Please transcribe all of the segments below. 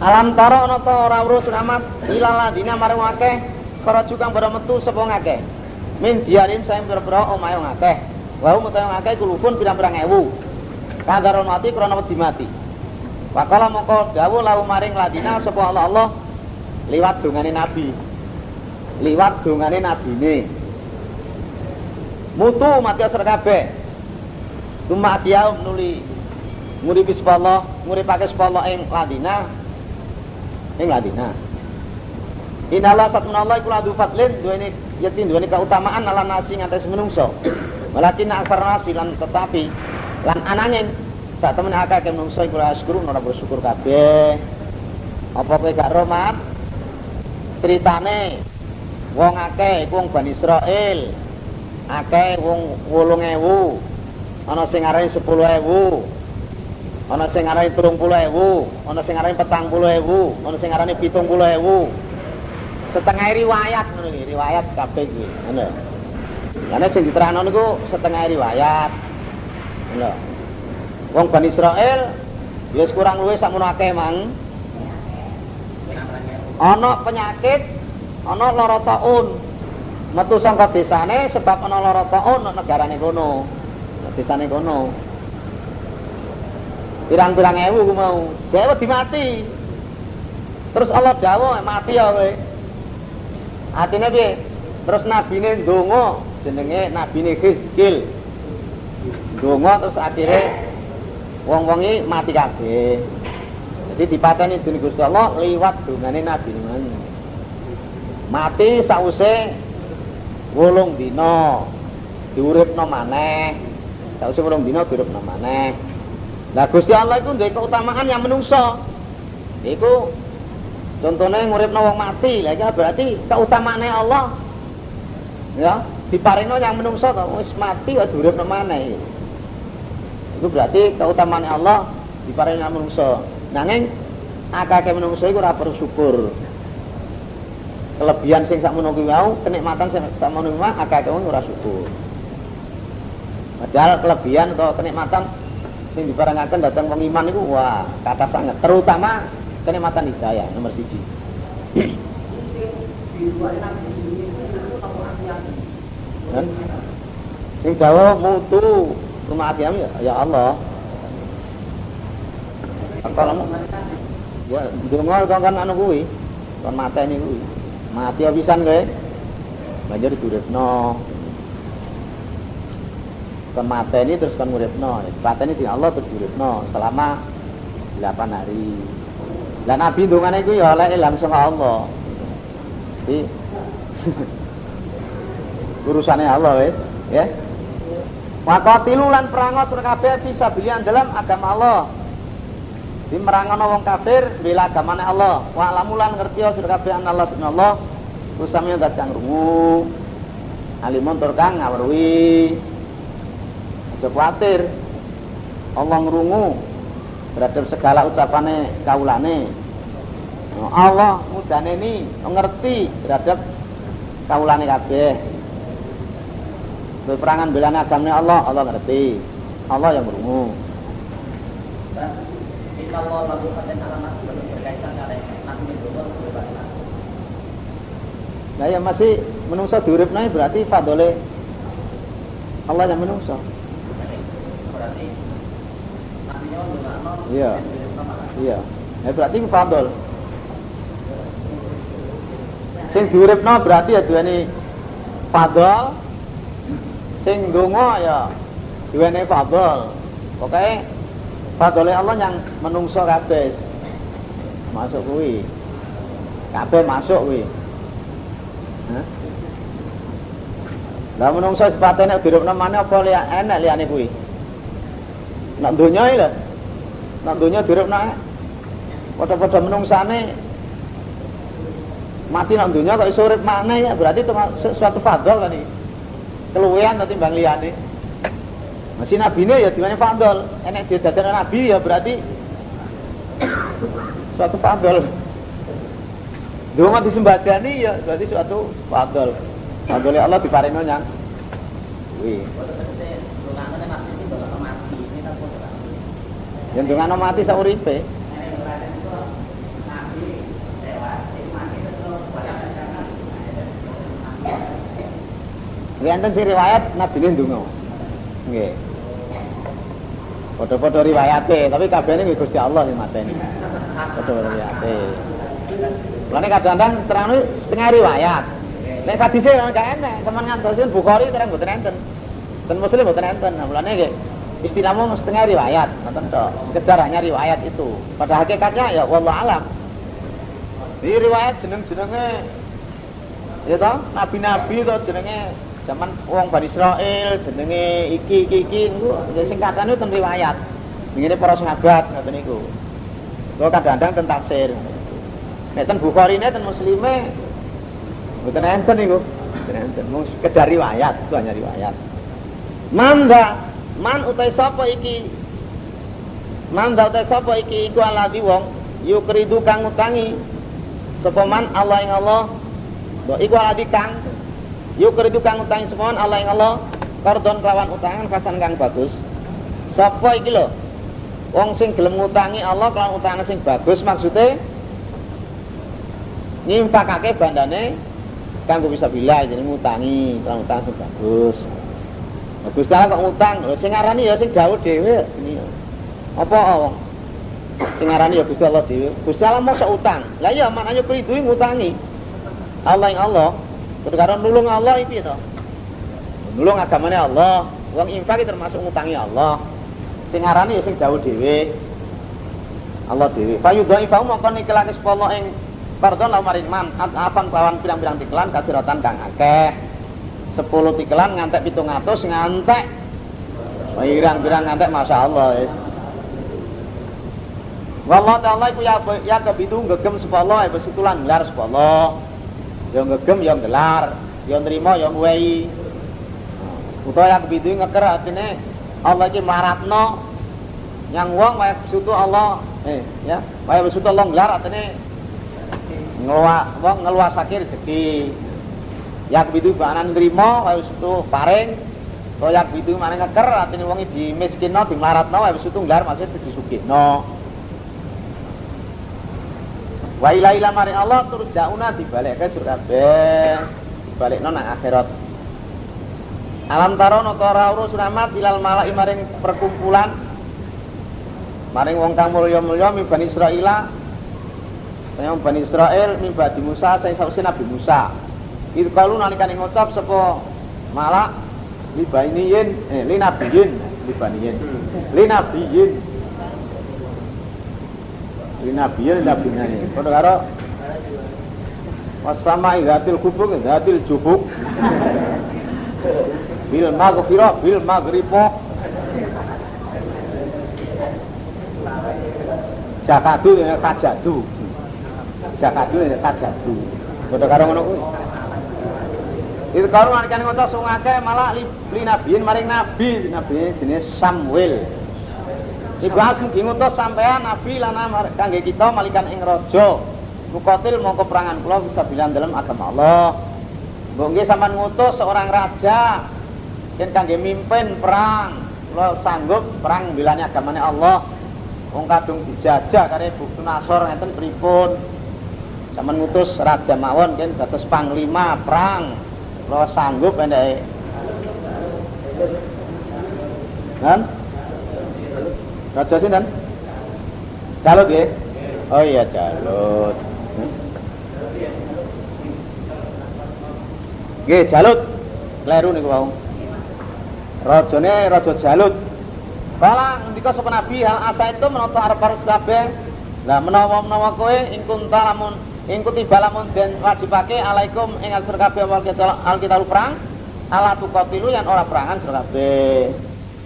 Alam taro ana ta ora urus rahmat ilal ladina marang akeh kharaju kang pada metu sapa ngakeh. Min diarim sae pira-pira omahe ngakeh. Wa hum utawa ngakeh kulufun pirang-pirang ewu. Kadaron mati krana wedi mati. Wakala mongko dawuh lahu maring ladina sapa Allah Allah liwat dongane nabi. Liwat dongane nabine. Mutu mati asar kabeh. Tuma diaum nuli nguripi sapa Allah, nguripake sapa Allah ing ladina ing ladina Inallah satmenallah iku ladu fadlin duweni yatin duweni keutamaan ala nasi ngantes menungso. Walakin akfar nasi lan tetapi lan ananging saat temen akeh menungso iku syukur ora bersyukur kabeh. Apa kowe gak romat? Ceritane wong iku wong Bani Israil. Akeh wong 8000. Ana sing arane 10000 ana sing ngarani 30.000, ana sing ngarani 40.000, ana sing ngarani 70.000. Setengah riwayat ngono iki, riwayat kabeh iki, ngono. Lan sing diterangno niku setengah riwayat. Ngono. Wong Bani Israel ya wis kurang luwih sakmono akeh mang. Ana penyakit, ana lara taun. Metu desane sebab ana lara taun negarane kono. Desane kono. Pirang-pirang ewu ku mau. Dia wedi mati. Terus Allah dawuh mati ya kowe. Atine piye? Terus nabine ndonga jenenge nabine Hizkil. Ndonga terus akhirnya wong-wong iki mati kabeh. Jadi dipateni dening Gusti Allah liwat dongane nabi mana mati sause wolung dina. Diuripno maneh. Sause wolung dina diuripno maneh Nah Gusti Allah itu duwe keutamaan yang menungso. Iku contohnya ngurip wong mati, lagi berarti keutamaannya Allah. Ya, diparino yang menungso to wis mati wis urip mana Itu berarti keutamaan Allah diparino yang menungso. Nanging akake menungso iku ora perlu syukur. Kelebihan sing sak menunggu mau, kenikmatan sing sak menunggu mau akake ora syukur. Padahal kelebihan atau kenikmatan sing dibarengaken datang wong iman itu wah kata sangat terutama kenikmatan hidayah nomor siji. Kan? Sing dawa mutu rumah ya ya Allah. Kalau ya donga kan anu kuwi kon mateni kuwi. Mati pisan kowe. Banjur duripno kon mateni terus kon nguripno pateni di Allah terus nguripno selama 8 hari. Dan Nabi ndungane iku ya oleh langsung Allah. Jadi urusannya Allah wis ya. Waqatilu lan perango sur kabeh bisa bilian dalam agama Allah. Di merangono wong kafir bila agamane Allah. Wa lamulan ngerti sur kabeh Allah subhanallah usame dat kang rungu. Alimun tur kang ngawruhi Aja khawatir. Allah ngrungu terhadap segala ucapane kaulane. Allah mudane ini ngerti terhadap kaulane kabeh. Perangan belane agamane Allah, Allah ngerti. Allah yang ngrungu. Nah ya masih menungso diuripna berarti fadole Allah yang menungso. Iya. Iya. Ya berarti fadol. Sing diuripno berarti ya duweni fadol. Sing donga ya duweni fadol. Pokoke fadole Allah yang menungso kabeh. Masuk kuwi. Kabeh masuk kuwi. Hah? Lah menungso sepatene dirupno maneh apa liya enak liyane kuwi? Nak iki lho. Nak donya dirupno padha-padha menungsane mati nak donya kok iso maneh ya berarti itu suatu fadol kan iki. Keluwean nanti bang liyane. Masih nabi ini ya di mana fadol. Enek dia dadar nabi ya berarti suatu fadol. Donga disembadani ya berarti suatu fadol. Fadolnya Allah diparino nyang. Wih. Yen dongakno mati sauripe si riwayat Nabi ne ndonga. Nggih. Padha-padha riwayate, tapi kabehane ini Gusti Allah Foto-Foto Riwayat riwayate. Lane kadang-kadang terang setengah riwayat. Nek hadise ora enak, sama ngantosin Bukhari terang buat enten. Dan Muslim buat enten. Nah, lalu ini istilahmu setengah riwayat, ngoten tok. Sekedar hanya riwayat itu. Pada hakikatnya ya wallah alam. Di riwayat jeneng-jenenge ya toh nabi-nabi to jenenge zaman wong Bani Israel jenenge iki iki iki niku ya singkatane ten riwayat. Ngene para sahabat ngoten niku. Kok kadang-kadang ten tafsir. Nek ten Bukhari ne ten Muslime mboten enten niku. Mboten enten. Sekedar riwayat, itu hanya riwayat. Manda man utai sapa iki? Manda utai sapa iki? Iku aladi wong yukridu kang utangi sapa man? Allah ing Allah. Bo iku aladi kang yukridu kang utangi sapa man? Allah ing Allah. Kardon kelawan utangan kasan kang bagus. Sapa iki lho? Wong sing gelem ngutangi Allah kelawan utangan sing bagus maksudnya nyimpakake bandane kanggo bisa bila jadi ngutangi kelawan utangan sing bagus Gusti Allah kok ngutang, sing ngarani ya sing dawuh dhewe ini. Apa wong? Sing ngarani ya Gusti Allah dhewe. Gusti Allah mau utang. Lah iya maknanya kudu ngutangi. Allah yang Allah. Karo nulung Allah iki to. Nulung agamane Allah. Wong infak termasuk ngutangi Allah. Sing ngarani ya sing dawuh dhewe. Allah dhewe. Fayudai fa mongko nikelake sepolo ing pardon la maring man apang kawan pirang-pirang tiklan kadiratan kang akeh. 10 tikelan ngantek 700 ngantek. Pirang-pirang ngantek Masya Allah ya. Wallah ta'ala iku ya ya kebitu ngegem sepala ya besitulan gelar sepala ya ngegem ya gelar ya nrimo ya ngwehi utawa ya kebitu ngeker artine Allah iki maratno yang wong kaya besutu Allah eh ya kaya besutu Allah gelar artine ngeluas wong ngeluasake rezeki yak bidu banan nrimo kaya itu paring to yak bidu mana ngeker artine wong di miskinno di maratno kaya itu nglar maksud disugihno wa ila ila maring Allah turjauna dibalekke sur kabeh dibalekno nang akhirat. Alam tarono ta ora urus rahmat ilal malai maring perkumpulan. Maring wong kang mulya-mulya mi Bani Israila. Saya Bani Israel min Bani Musa saya sausi Nabi Musa itu kalau nalikane ngucap sapa malak li baniyin eh li nabiyin li baniyin li nabiyin li nabiyin li nabiyin padha karo wasama idzatil kubuk idzatil jubuk. Bil maghfira bil maghribo jakadu ya kajadu jakadu ya kajadu padha karo ngono kuwi itu kalau kan ngotot sungake malah li, nabiin maring nabi, nabi jenis Samuel. Ibas mugi ngutus sampean nabi lana kangge kita malikan ing raja. Mukotil mau perangan kula bisa bilang dalam agama Allah. Mbok nggih sampean ngutus seorang raja yen kangge mimpin perang. Kula sanggup perang bilane agamane Allah. Wong kadung dijajah kare Bukti Nasor ngeten pripun. Sampeyan ngutus raja mawon kan dados panglima perang lo sanggup anda kan raja sih kan calut ya oh iya calut Oke, jalut. Kleru niku wau. Rajane raja jalut. Kala ngendika sapa nabi hal asa itu menonton arep-arep kabeh. Lah menawa-menawa kowe ing kunta lamun ing kutiba lamun den wajibake alaikum ing al kabeh alkitab perang ala tuqatilu yang ora perangan sira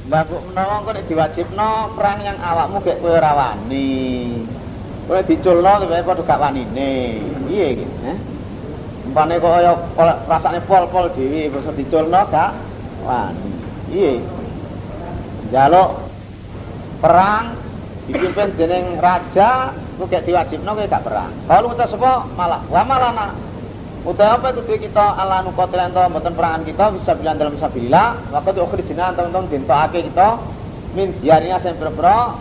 mbok menawa engko nek diwajibno perang yang awakmu gek kowe ora wani. Kowe diculno kowe padha gak wanine. Piye iki eh umpane kaya rasane pol-pol dhewe bisa diculno gak wani. Piye jaluk perang dipimpin dening raja ku gak diwajibno kowe gak perang. Kalau ngucap sapa malah wa malana. Udah apa itu kita ala nukotil ento mboten perangan kita bisa bilang dalam sabilillah waktu itu ukhrijna teman-teman dintokake kita min diarinya sing berbro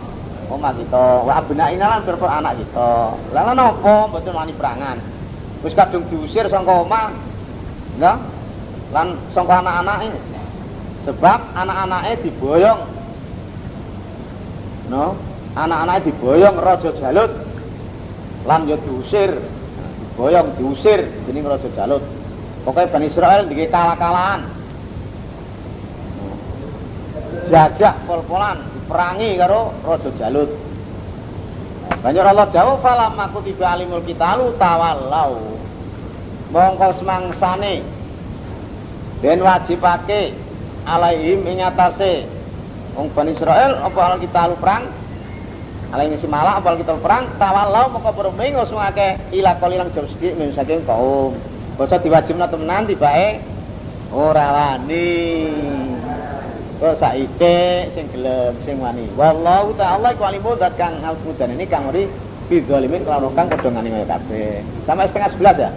omah kita wa abnaina lan berbro anak kita. Lah napa mboten wani perangan. Wis kadung diusir saka omah. Lah lan sangka anak-anake sebab anak-anake diboyong no anak-anake diboyong raja Jalut lan yo diusir diboyong diusir dening raja Jalut. Pokoknya Bani Israel dikit kalah-kalahan jajak pol-polan diperangi karo raja Jalut. Banyak Allah jauh falam aku tiba alimul kitalu tawallau. Mongko semangsane dan wajibake alaihim ing atase. Bani Israel apa al kita lu perang alaihim si malah apa al kita perang tawallau mongko bermain ngosong ake ila kolilang jauh sedikit min saking kaum. Basa diwajibna temenan tibae? Ora wani kok saike sing gelem sing wani. Wallahu ta'ala iku alimu zat kang alfudan ini kang uri bidzalimin kelawan kang padha ngani kaya sampai setengah sebelas ya?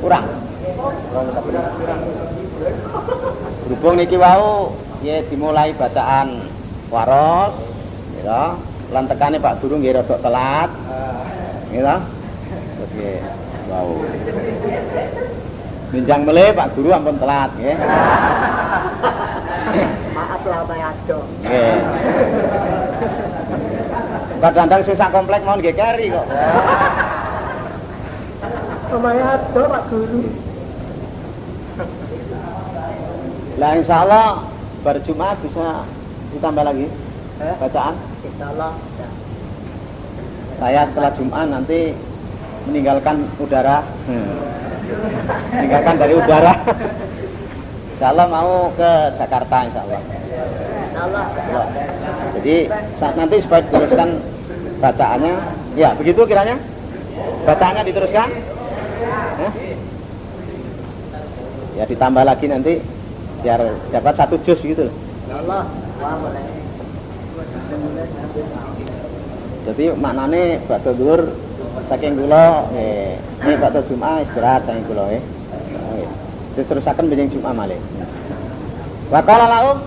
Kurang. Berhubung niki wau ya dimulai bacaan waros ya lan tekane Pak Guru nggih rada telat ya terus nggih wau Minjang meleh Pak Guru ampun telat nggih. Maaf lah Pak Ado. Nggih. Pak Dandang sing sak komplek mau nggih keri kok. Omahe Ado Pak Guru. Lah insyaallah bar Jumat bisa ditambah lagi? Bacaan. Insyaallah. Ya. Saya setelah Jumat nanti meninggalkan udara. meninggalkan dari udara. Insyaallah mau ke Jakarta insyaallah. Insyaallah. Ya. Jadi saat nanti supaya diteruskan bacaannya, ya begitu kiranya? Bacaannya diteruskan? Hah? Ya ditambah lagi nanti biar dapat satu jus gitu. Boleh. Jadi maknane bakso dhuwur saking kula nggih. Ini bakso Jumat istirahat saking nggih. Nggih. Diterusaken benjing Jumat malih. Wa qala lahum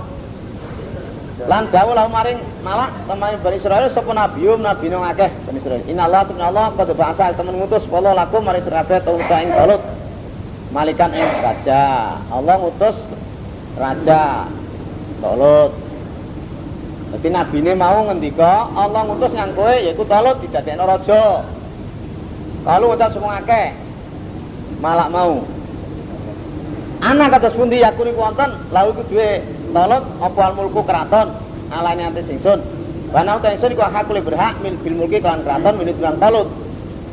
lan dawuh lahum maring malah teman Bani Israil sapa nabium nabi nang akeh Bani Israil. Innallaha subhanallah qad ba'asa temen ngutus wala lakum maring sirabe tau ing talut malikan ing raja. Allah ngutus raja Talut. Jadi nabi ini mau ngendika Allah ngutus yang kowe yaitu Talut didadekno raja. Kalau ngucap semua akeh malak mau. Anak kados pundi yakuni wonten lahu iku duwe Talut apa al mulku keraton alane ante singsun. Wana uta ingsun iku hakul berhak mil bil mulki kelan keraton minit bilang Talut.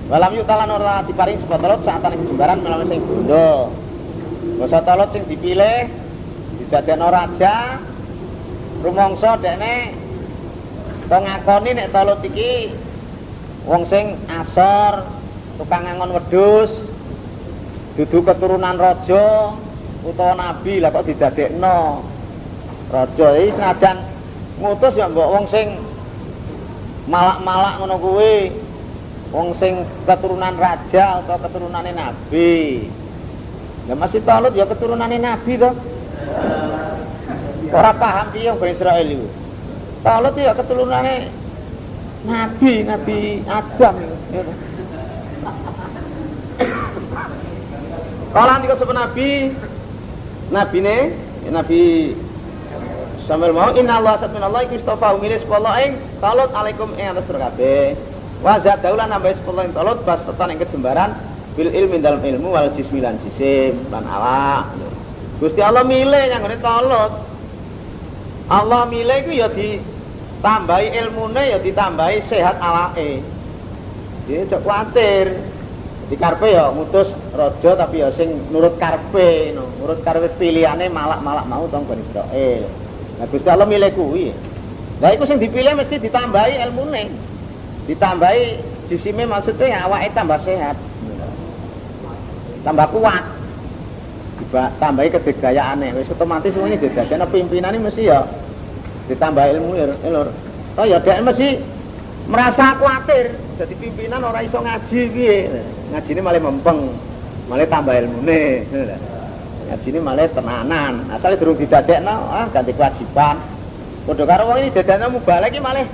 Walam yuk talan ora diparing sebab Talut saat ana jembaran menawi sing bondo. Basa Talut sing dipilih didadekno raja rumangsa dekne kok ngakoni nek Talut iki wong sing asor, tukang ngangon wedhus, dudu keturunan raja utawa nabi lah kok didadekno raja iki senajan ngutus ya mbok wong sing malak-malak ngono kuwi wong sing keturunan raja atau keturunane nabi Ya masih Talut ya keturunane nabi to. Ora paham piye wong Israel iku. Talut ya keturunane nabi, nabi Adam ya. Kalau nanti kesempatan nabi, nabi ne, nabi sambil mau inna Allah asad min Allah iku istofa umile sepuluh ing talut alaikum ing atas surga kabeh. Wazat daulah nambah sepuluh talut pas tetan ing kejembaran bil ilmi dalam ilmu wal jismi lan jisim lan. Gusti Allah milih yang ngene talut. Allah milih iku ya ditambahi ilmune ya ditambahi sehat. Dia cok kuatir. Di karpe ya ngutus raja tapi ya sing nurut karpe, no. nurut karpe pilihane malak-malak mau tong Bani Israil. Nah Gusti Allah milih kuwi. Lah iku sing dipilih mesti ditambahi ilmune. Ditambahi jisime maksudnya ya awake tambah sehat. Tambah kuat. Diba, tambahi kedegayaane. Wis otomatis semuanya didadekno pimpinane mesti ya ditambah ilmu ya lur. Oh ya dhek mesti merasa khawatir jadi pimpinan orang iso ngaji piye. Ngajine malah mempeng. Malah tambah ilmune. Ngajine malah tenanan. Asale durung didadekno ah ganti kewajiban. Padha karo wong ini dadane mubalek iki malah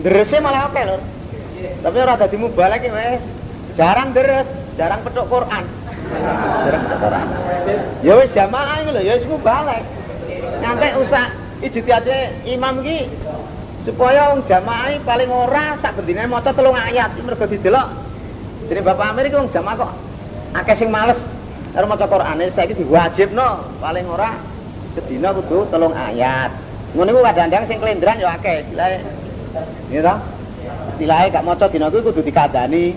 ndrese malah oke lho. Tapi ora dadi mubalek iki wis jarang deres, jarang petuk Quran. Ya wis jamaah iki lho, ya wis. Ngantek usah ijtihade imam iki supaya wong jamaah paling ora sak bendine maca telung ayat iki mergo didelok. Jadi Bapak Amir iki wong jamaah kok akeh sing males karo maca Qur'ane saiki diwajibno paling ora sedina kudu telung ayat. Ngono iku kadang-kadang sing kelendran ya akeh istilahe. Iya toh? Istilahe gak maca dina kuwi kudu dikandani.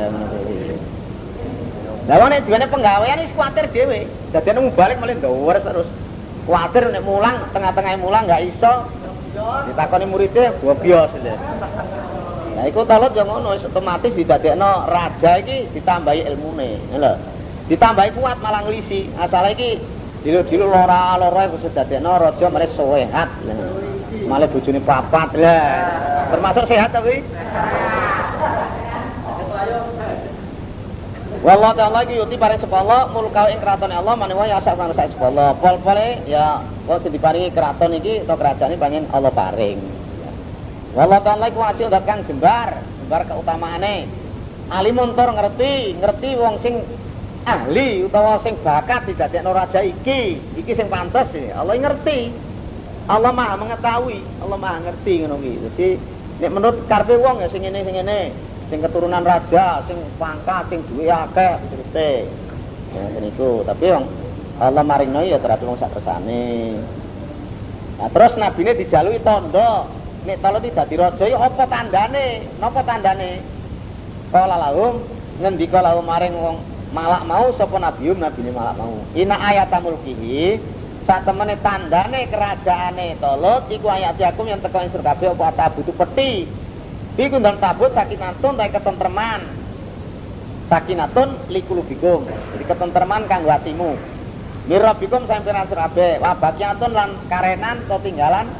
Lah ngono kuwi. Lah nek digane penggawean wis kuwatir dhewe. Dadi nemu balik malah ndowes terus. Kuwatir nek mulang tengah-tengah mulang gak iso. Ditakoni muridnya gua bios. Nah, iku talut yang ngono wis otomatis didadekno raja iki ditambahi ilmune, lho. Ditambahi kuat malah nglisi. Asale iki dilu-dilu lara-lara iku sedadekno raja malah sehat. Malah bojone papat lah. Termasuk sehat to kuwi? Wallah ta'ala iki yuti paring sepala mulkau ing kraton Allah manewa ya sak kang sak sepala. Pol-pole ya kok sing diparingi kraton iki atau kerajaan ini pengen Allah paring. Wallah ta'ala iku wajib ndak kang jembar, jembar keutamaane. Alimun tur ngerti, ngerti wong sing ahli utawa sing bakat didadekno raja iki. Iki sing pantes ini. Allah ngerti. Allah Maha mengetahui, Allah Maha ngerti ngono kuwi. Dadi nek menurut karepe wong ya sing ngene sing ngene, sing keturunan raja, sing pangkat, sing duwe akeh cerite. Ya niku, tapi wong Allah maringno ya terus wong sak kersane. Nah, terus nabine dijalui tondo. Nek kalau tidak diraja ya apa tandane? Napa tandane? Kala lahum ngendika lahum maring wong malak mau sapa nabium nabine malak mau. Ina ayatamul mulkihi sak temene tandane kerajaane Tolut iku ayat yakum yang teko insur kabeh apa tabutu peti. Iku ndang tabut sakinatun ta ketentreman. Sakinatun likulubikum. Jadi ketentreman kanggo atimu. Mirabikum sampeyan surabe wa bakyatun lan karenan to tinggalan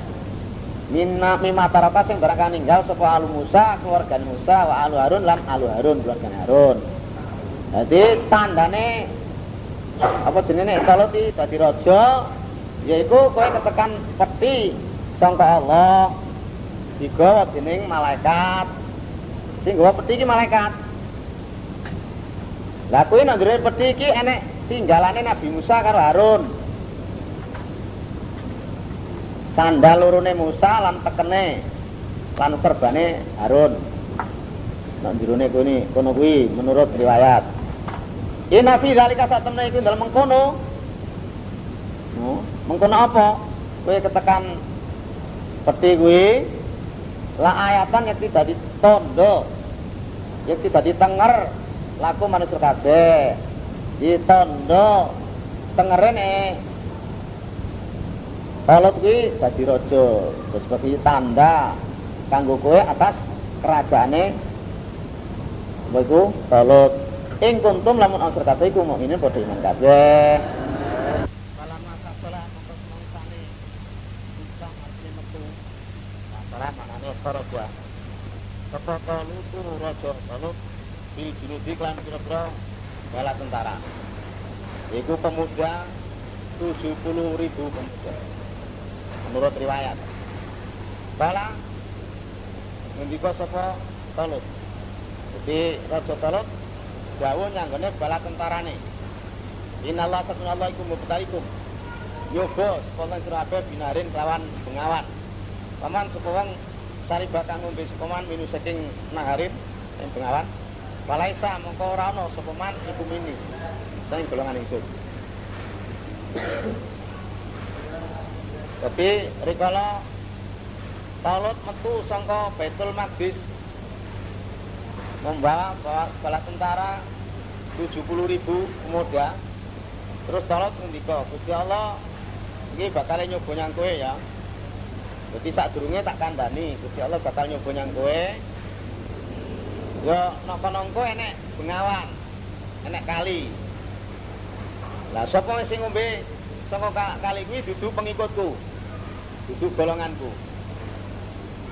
Minna mimma taraka sing barang ninggal sapa alu Musa, keluarga Musa wa alu Harun lan alu Harun, keluarga Harun. Jadi tandane apa jenenge kalau di dadi raja yaiku kowe ketekan peti sangka Allah digawa dening malaikat. Sing gawa peti iki malaikat. Lah kuwi nang peti iki enek tinggalane Nabi Musa karo Harun. sandal lurune Musa lan tekene lan serbane Harun. Nak jerone kuwi kono kuwi menurut riwayat. Inna fi dzalika satemne iku dalem mengkono. No, mengkono apa? Kowe ketekan peti kuwi la ayatan yang tidak ditondo yang tidak ditenger laku manusia kabeh ditondo tengerene kalau kuwi dadi raja, terus sebagai tanda kanggo atas kerajaane iku Talut. Ing kuntum lamun ansur kabeh iku mukminin padha iman kabeh. Salam masa salat mongko semangsane bisa artine metu. Antara manane para buah. Sapa Talut raja Talut bil junudi klan pira-pira bala tentara. Iku pemuda 70 ribu pemuda menurut riwayat. Bala ngendika sapa Talut jadi Raja Talut jauh nyanggone bala tentarane Inallah satuna ikum mubtalikum Yobo sekolah surabe binarin kelawan bengawan. Paman sepawang sari bakang ngombe sepaman minu saking naharin yang bengawan. Walaisa mongko ora ana sapa man iku mini. Sing golongan ingsun. Tapi rikala Talut metu sangka Baitul Maqdis membawa bala tentara 70 ribu pemuda. Terus Talut ngendika Gusti Allah ini bakal nyoba nyang ya jadi saat durungnya tak kandani Gusti Allah bakal nyoba nyang kowe. Ya nongko-nongko enek bengawan enek kali. Lah sapa sing ngombe? Saka kali kuwi dudu pengikutku dudu golonganku.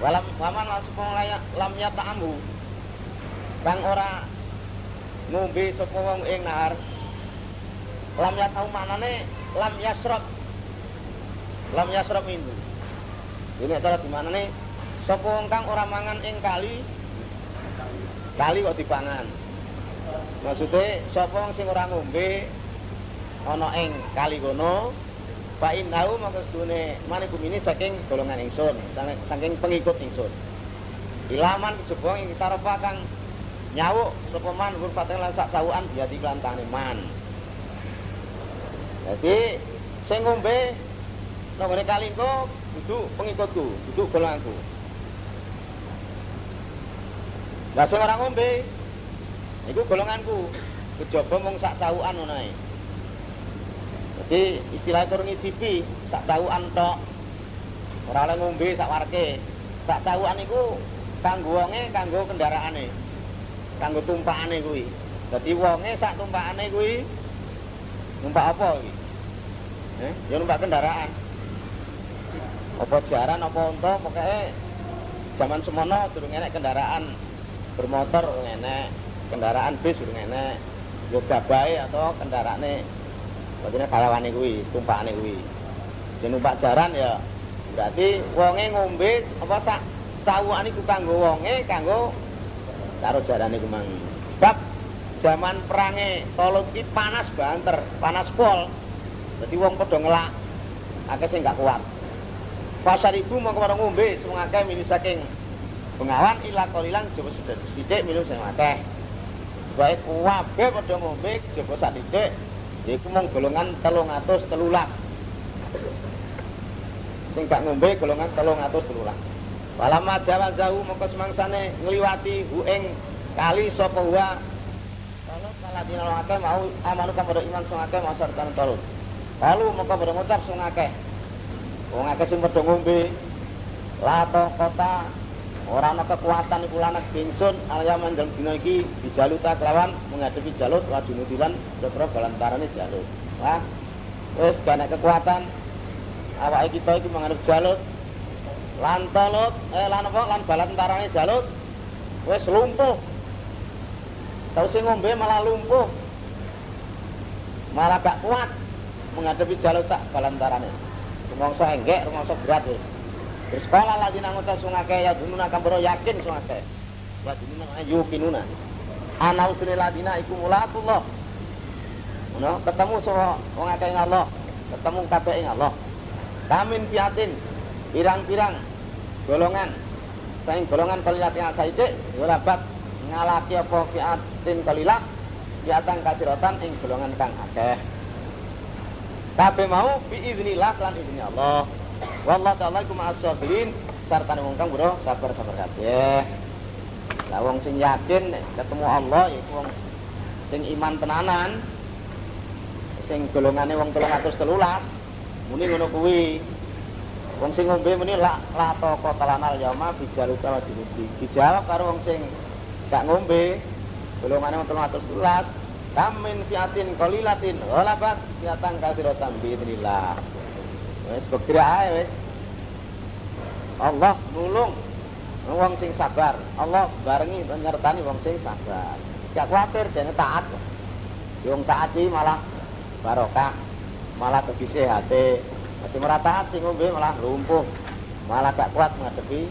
Walam waman langsung layak lamnya ta'amu kang ora ngombe sapa wong ing nahar. Lam ya tau manane lam yasrab. Lam yasrab minhu ini cara di mana nih wong kang ora mangan ing kali kali kok dipangan Maksudnya wong sing ora ngombe ana ing kali kono Pak Inau maka sedune manikum ini saking golongan ingsun, saking- pengikut ingsun. Ilaman kejaba ing tarofa kang nyawuk sapa man hurfaten lan sak tawuan biati lan tangane man. Jadi sing ngombe ngene kali engko duduk pengikutku, duduk golonganku. Lah sing ora ngombe iku golonganku. Kejaba mung sak tawuan ngono ae. Jadi istilahnya kurang ngicipi, sak tawuan tok. Ora oleh ngombe sak warke. Sak tawuan iku kanggo wonge, kanggo kendaraane. Kanggo tumpakane kuwi. Dadi wonge sak tumpakane kuwi numpak apa iki? Eh, ya numpak kendaraan. Apa jaran apa unta pokoke zaman semono durung enek kendaraan bermotor durung enek, kendaraan bis durung enek. Yo gabahe atau kendaraane Maksudnya karyawane kuwi, tumpakane kuwi. Jeneng numpak jaran ya berarti wonge ngombe apa sak cawukan iku kanggo wonge kanggo karo jarane ku mang. Sebab zaman perange Tolut iki panas banter, panas pol. Dadi wong padha ngelak. Akeh sing gak kuat. Pasar ibu mau ke mana ngombe? Semua akeh milih saking pengawan ila kolilan sudah sithik minum sing akeh. Baik kuwabe padha ngombe coba sak titik Iku mung golongan telung atus telulas. Sing gak ngombe golongan telung atus telulas. Walama jawa jauh mongko semangsane ngliwati hu ing kali sapa wa Kalau salah akeh mau amanu pada iman sing mau sartan tolut Lalu mongko pada ngucap sing akeh Wong akeh sing padha ngombe Lato kota Ora ana kekuatan iku lanak bingsun alaya manjang dina iki dijaluta kelawan menghadapi jalut wa dunudilan sepro balantarane jalut. Wah, wis gak kekuatan awake kita iki menghadap jalut. Lan tolut, eh lan apa lan balantarane jalut wis lumpuh. Tau sing ngombe malah lumpuh. Malah gak kuat menghadapi jalut sak balantarane. Rumangsa enggek, rumangsa berat wis. Terus kala lagi nang ngucap sungake ya dununa kambro yakin sungake. Ya dununa yukinuna. Ana usune ladina iku mulatullah. Ngono, ketemu sama wong akeh Allah, ketemu kabeh ing Allah. Kamin fiatin pirang-pirang golongan saing golongan kalilat yang saidik ora bat ngalaki apa fiatin kalilah fiatan kasiratan ing golongan kang akeh. Kabeh mau biiznillah lan izni Allah. Wallahu ta'ala iku ma'as-sabirin sarta wong kang bro sabar-sabar kabeh. Lah wong sing yakin ketemu Allah yaiku wong sing iman tenanan sing golongane wong 313 muni ngono kuwi. Wong sing ngombe muni la la toko talanal yauma bijaluka wa dinubi. Dijawab karo wong sing gak ngombe golongane wong 313 kamin fiatin qalilatin ghalabat fiatan katsiratan bi idznillah. Wes bekira ae wes. Allah nulung wong sing sabar. Allah barengi nyertani wong sing sabar. Gak kuatir dene taat. Wong taat malah barokah, malah bagi sehate. Masih ora taat sing ngombe malah lumpuh. Malah gak kuat menghadapi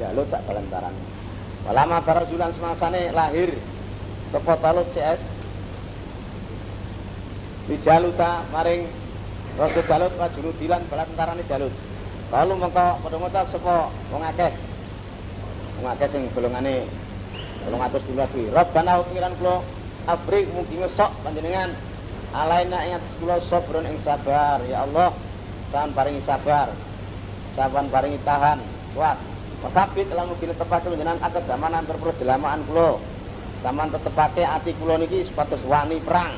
jalur sak balantaran. Walama barasulan semasane lahir sapa talut CS di jaluta maring Raja Jalut wa junudilan balantarane Jalut. Lalu mengko padha ngucap sapa wong akeh. Wong akeh sing golongane 812 kuwi. Rabbana pengiran kula afrik mungkin ngesok panjenengan alaina ing atas kula ing sabar ya Allah. Sahan paringi sabar. Saban paringi tahan, kuat. Lan mungkin tepake panjenengan akad damanan terperus delamaan kula. Saman tetepake ati kula niki sepatus wani perang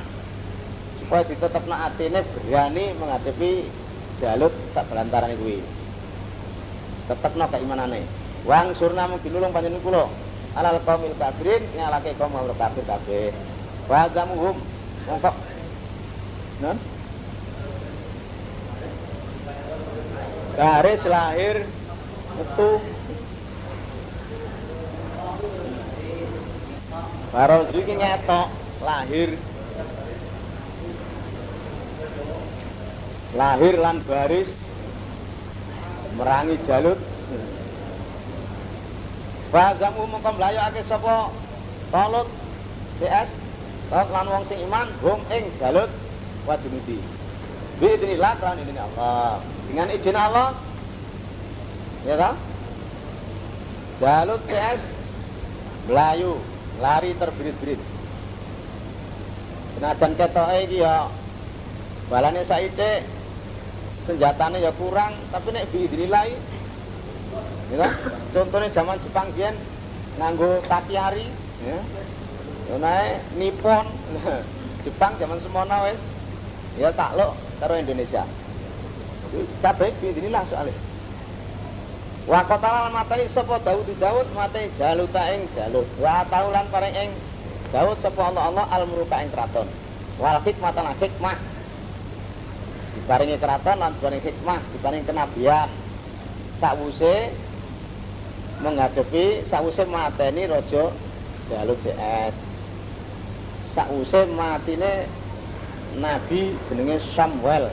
supaya ditetapno atine berani menghadapi jalut sak belantaran kuwi. Tetepno keimanane. Wang surna mungkin nulung panjenengan kula alal qaumil kafirin ngalake kaum kaum kafir kabeh. Wa zamuhum mongko non garis lahir metu Baru iki nyetok lahir lahir lan baris merangi jalut. Bazamu mongko mlayokake sapa? Talut CS lan wong sing iman hum ing jalut. Wa junudi bi idznillah kan ini Allah. Dengan izin Allah ya kan jalut CS Melayu lari terbirit-birit. Senajan ketoke iki ya balane saite senjatanya ya kurang tapi nek biidznillah ya contohnya zaman Jepang biyen nganggo takiari ya. Ya nae Nippon. Jepang zaman semono wis. Ya takluk karo Indonesia. Kabeh biidznillah soalnya Wa qatala mateni sapa? Daud Daud mate jaluta ing jalut. Wa taulan paring ing Daud sapa Allah Allah al muruka ing kraton. Wal hikmah lan hikmah. Diparingi kraton lan diparingi hikmah, diparingi kenabian. Sakwuse menghadapi sakwuse mateni raja Jalut CS. Sakwuse matine nabi jenenge Samuel.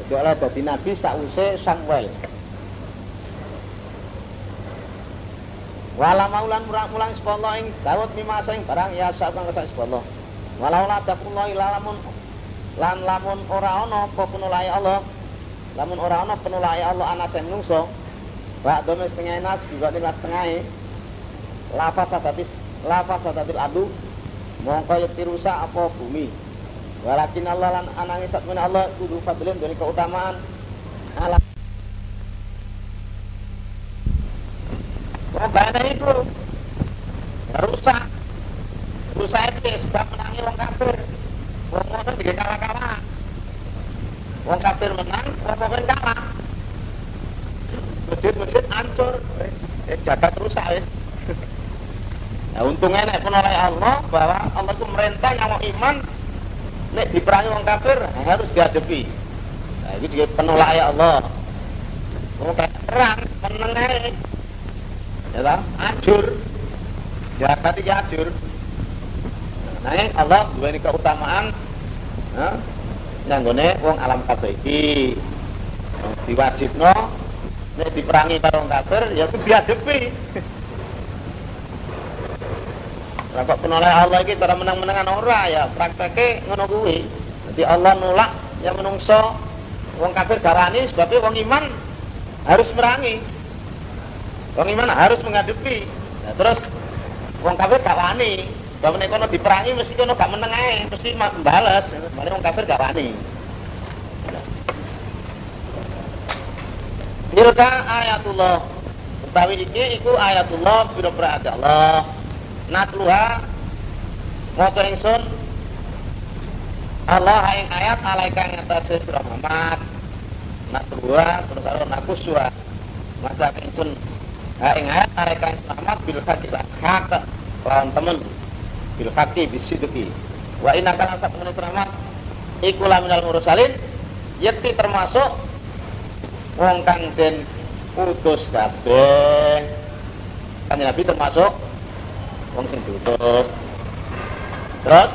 Jadi oleh dadi nabi sause Samuel. Wala maulan mulang mulang sepuluh ing Daud mima sing barang ya sak kang kesak sepuluh. Walau la taqullah lamun lan lamun ora ana apa penulai Allah. Lamun ora ana penulai Allah ana sing menungso. Wa dome setengah nas juga ning setengah lafaz sadatis lafaz sadatil adu. Mongko yeti rusak apa bumi. Walakin Allah lan anangi satmina Allah kudu fadlin dari keutamaan. Ala Rombana itu rusak rusak itu sebab menangi wong kafir wong ngono juga kalah-kalah wong kafir menang wong mukmin kalah masjid-masjid hancur wis jagat rusak wis Nah untungnya nek penolak Allah bahwa Allah itu merintah yang mau iman nek diperangi wong kafir harus dihadapi. Nah, itu juga penolak ya Allah. Wong perang meneng ae. Ya ta? Ajur. Jagat iki ajur. Nah, Allah duweni keutamaan nah, nyanggone wong alam kafir iki. Diwajibno nek diperangi karo wong kafir ya kudu dihadapi. Lah kok Allah iki cara menang-menangan ora ya prakteke ngono kuwi. Jadi Allah nolak yang menungso wong kafir garani sebabnya wong iman harus merangi. Wong iman harus menghadapi. Nah, terus wong kafir gak. Bahwa nek kono diperangi mesti kono gak meneng ae, mesti balas. Mane wong kafir gak wani. Tilka ayatullah. Utawi iki iku ayatullah biro-biro Allah natluha maca ingsun Allah ing ayat alaika ing atase sira Muhammad natluha terus karo nakuswa maca ingsun ha ing ayat alaika ing Muhammad bil haqi hak lawan temen bil haqi bisidqi wa inna kana sabun selamat iku laminal mursalin. Yakti termasuk wong kang den utus kabeh. Kan Nabi termasuk wong sing diutus. Terus